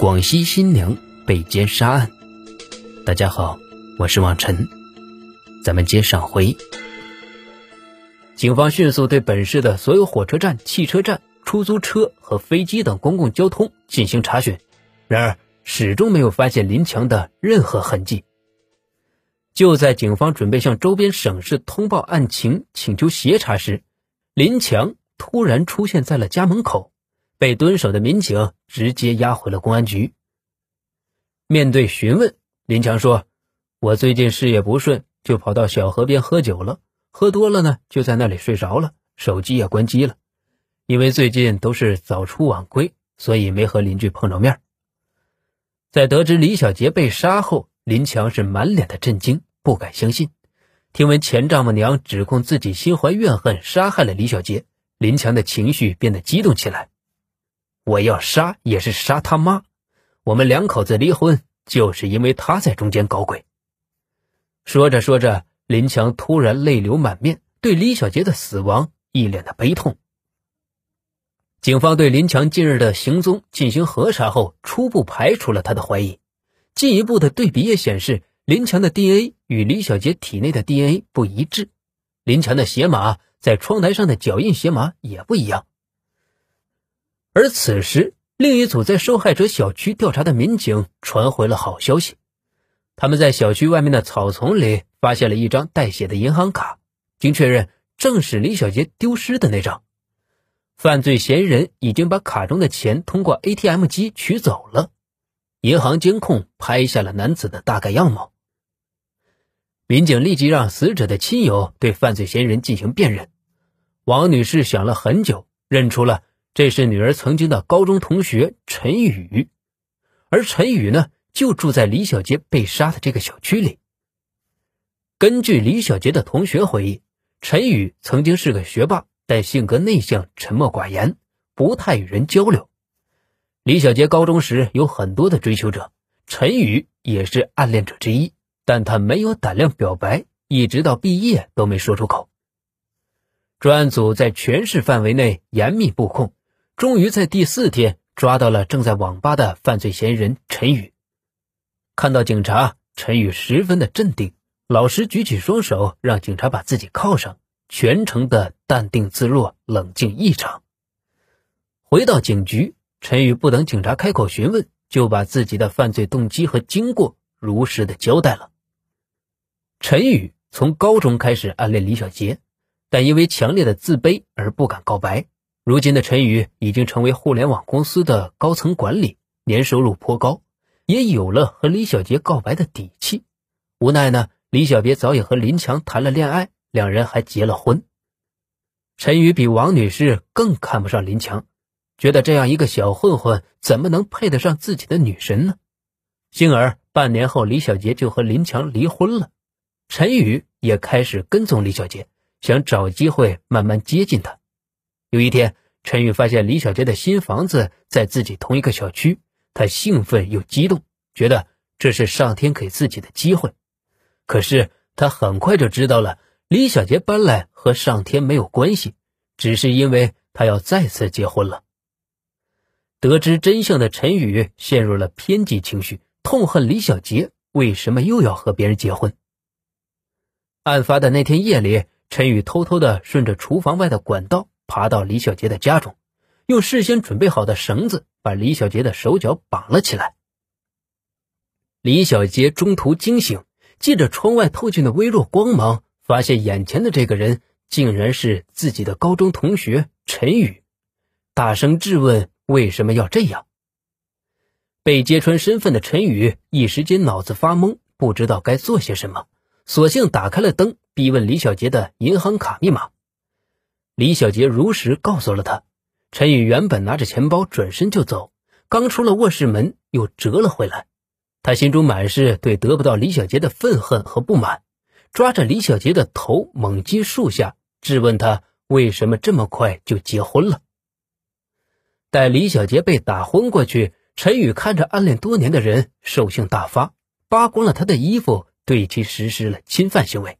广西新娘被奸杀案。大家好，我是望尘。咱们接上回，警方迅速对本市的所有火车站、汽车站、出租车和飞机等公共交通进行查询，然而始终没有发现林强的任何痕迹。就在警方准备向周边省市通报案情、请求协查时，林强突然出现在了家门口。被蹲守的民警直接押回了公安局。面对询问，林强说：“我最近事业不顺，就跑到小河边喝酒了。喝多了呢，就在那里睡着了，手机也关机了。因为最近都是早出晚归，所以没和邻居碰着面。”在得知李小杰被杀后，林强是满脸的震惊，不敢相信。听闻前丈母娘指控自己心怀怨恨，杀害了李小杰，林强的情绪变得激动起来。我要杀也是杀他妈！我们两口子离婚就是因为他在中间搞鬼。说着说着，林强突然泪流满面，对李小杰的死亡一脸的悲痛。警方对林强近日的行踪进行核查后，初步排除了他的怀疑。进一步的对比也显示，林强的 DNA 与李小杰体内的 DNA 不一致，林强的鞋码在窗台上的脚印鞋码也不一样。而此时，另一组在受害者小区调查的民警传回了好消息，他们在小区外面的草丛里发现了一张带血的银行卡，经确认，正是李小杰丢失的那张。犯罪嫌疑人已经把卡中的钱通过 ATM 机取走了，银行监控拍下了男子的大概样貌。民警立即让死者的亲友对犯罪嫌疑人进行辨认。王女士想了很久，认出了。这是女儿曾经的高中同学陈宇，而陈宇呢，就住在李小杰被杀的这个小区里。根据李小杰的同学回忆，陈宇曾经是个学霸，但性格内向、沉默寡言，不太与人交流。李小杰高中时有很多的追求者，陈宇也是暗恋者之一，但他没有胆量表白，一直到毕业都没说出口。专案组在全市范围内严密布控。终于在第四天抓到了正在网吧的犯罪嫌疑人陈宇。看到警察，陈宇十分的镇定，老实举起双手让警察把自己铐上，全程的淡定自若，冷静异常。回到警局，陈宇不等警察开口询问，就把自己的犯罪动机和经过如实的交代了。陈宇从高中开始暗恋李小杰，但因为强烈的自卑而不敢告白。如今的陈宇已经成为互联网公司的高层管理，年收入颇高，也有了和李小杰告白的底气。无奈呢，李小杰早已和林强谈了恋爱，两人还结了婚。陈宇比王女士更看不上林强，觉得这样一个小混混怎么能配得上自己的女神呢？幸而半年后，李小杰就和林强离婚了。陈宇也开始跟踪李小杰，想找机会慢慢接近他。有一天，陈宇发现李小杰的新房子在自己同一个小区，他兴奋又激动，觉得这是上天给自己的机会。可是他很快就知道了，李小杰搬来和上天没有关系，只是因为他要再次结婚了。得知真相的陈宇陷入了偏激情绪，痛恨李小杰为什么又要和别人结婚。案发的那天夜里，陈宇偷偷的顺着厨房外的管道。爬到李小杰的家中，用事先准备好的绳子把李小杰的手脚绑了起来。李小杰中途惊醒，借着窗外透进的微弱光芒，发现眼前的这个人竟然是自己的高中同学陈宇，大声质问为什么要这样。被揭穿身份的陈宇一时间脑子发懵，不知道该做些什么，索性打开了灯，逼问李小杰的银行卡密码。李小杰如实告诉了他，陈宇原本拿着钱包转身就走，刚出了卧室门又折了回来。他心中满是对得不到李小杰的愤恨和不满，抓着李小杰的头猛击数下，质问他为什么这么快就结婚了。待李小杰被打昏过去，陈宇看着暗恋多年的人兽性大发，扒光了他的衣服，对其实施了侵犯行为。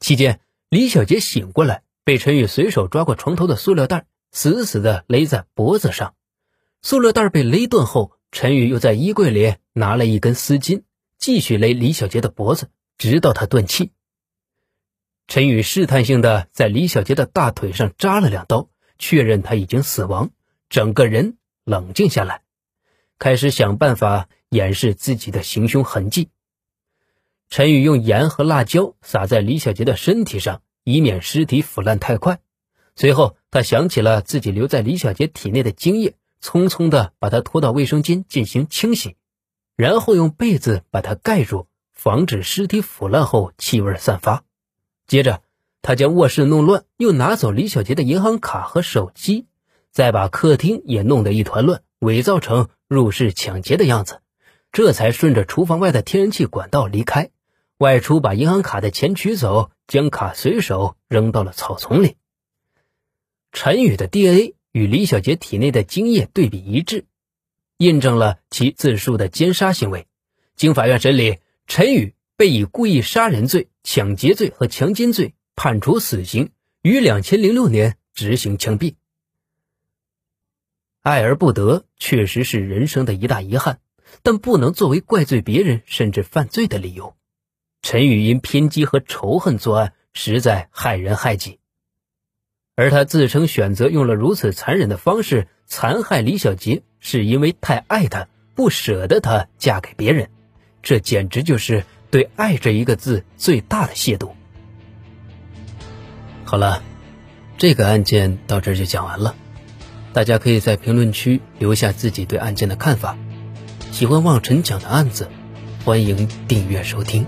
期间，李小杰醒过来。被陈宇随手抓过床头的塑料袋，死死的勒在脖子上。塑料袋被勒断后，陈宇又在衣柜里拿了一根丝巾，继续勒李小杰的脖子，直到他断气。陈宇试探性的在李小杰的大腿上扎了两刀，确认他已经死亡，整个人冷静下来，开始想办法掩饰自己的行凶痕迹。陈宇用盐和辣椒撒在李小杰的身体上，以免尸体腐烂太快。随后，他想起了自己留在李小杰体内的精液，匆匆的把他拖到卫生间进行清洗，然后用被子把它盖住，防止尸体腐烂后气味散发。接着，他将卧室弄乱，又拿走李小杰的银行卡和手机，再把客厅也弄得一团乱，伪造成入室抢劫的样子，这才顺着厨房外的天然气管道离开，外出把银行卡的钱取走，将卡随手扔到了草丛里。陈宇的 DNA 与李小杰体内的精液对比一致，印证了其自述的奸杀行为。经法院审理，陈宇被以故意杀人罪、抢劫罪和强奸罪判处死刑，于两千零六年执行枪毙。爱而不得确实是人生的一大遗憾，但不能作为怪罪别人甚至犯罪的理由。陈宇因偏激和仇恨作案，实在害人害己。而他自称选择用了如此残忍的方式残害李小杰，是因为太爱她，不舍得她嫁给别人。这简直就是对“爱”这一个字最大的亵渎。好了，这个案件到这就讲完了。大家可以在评论区留下自己对案件的看法。喜欢望尘讲的案子，欢迎订阅收听。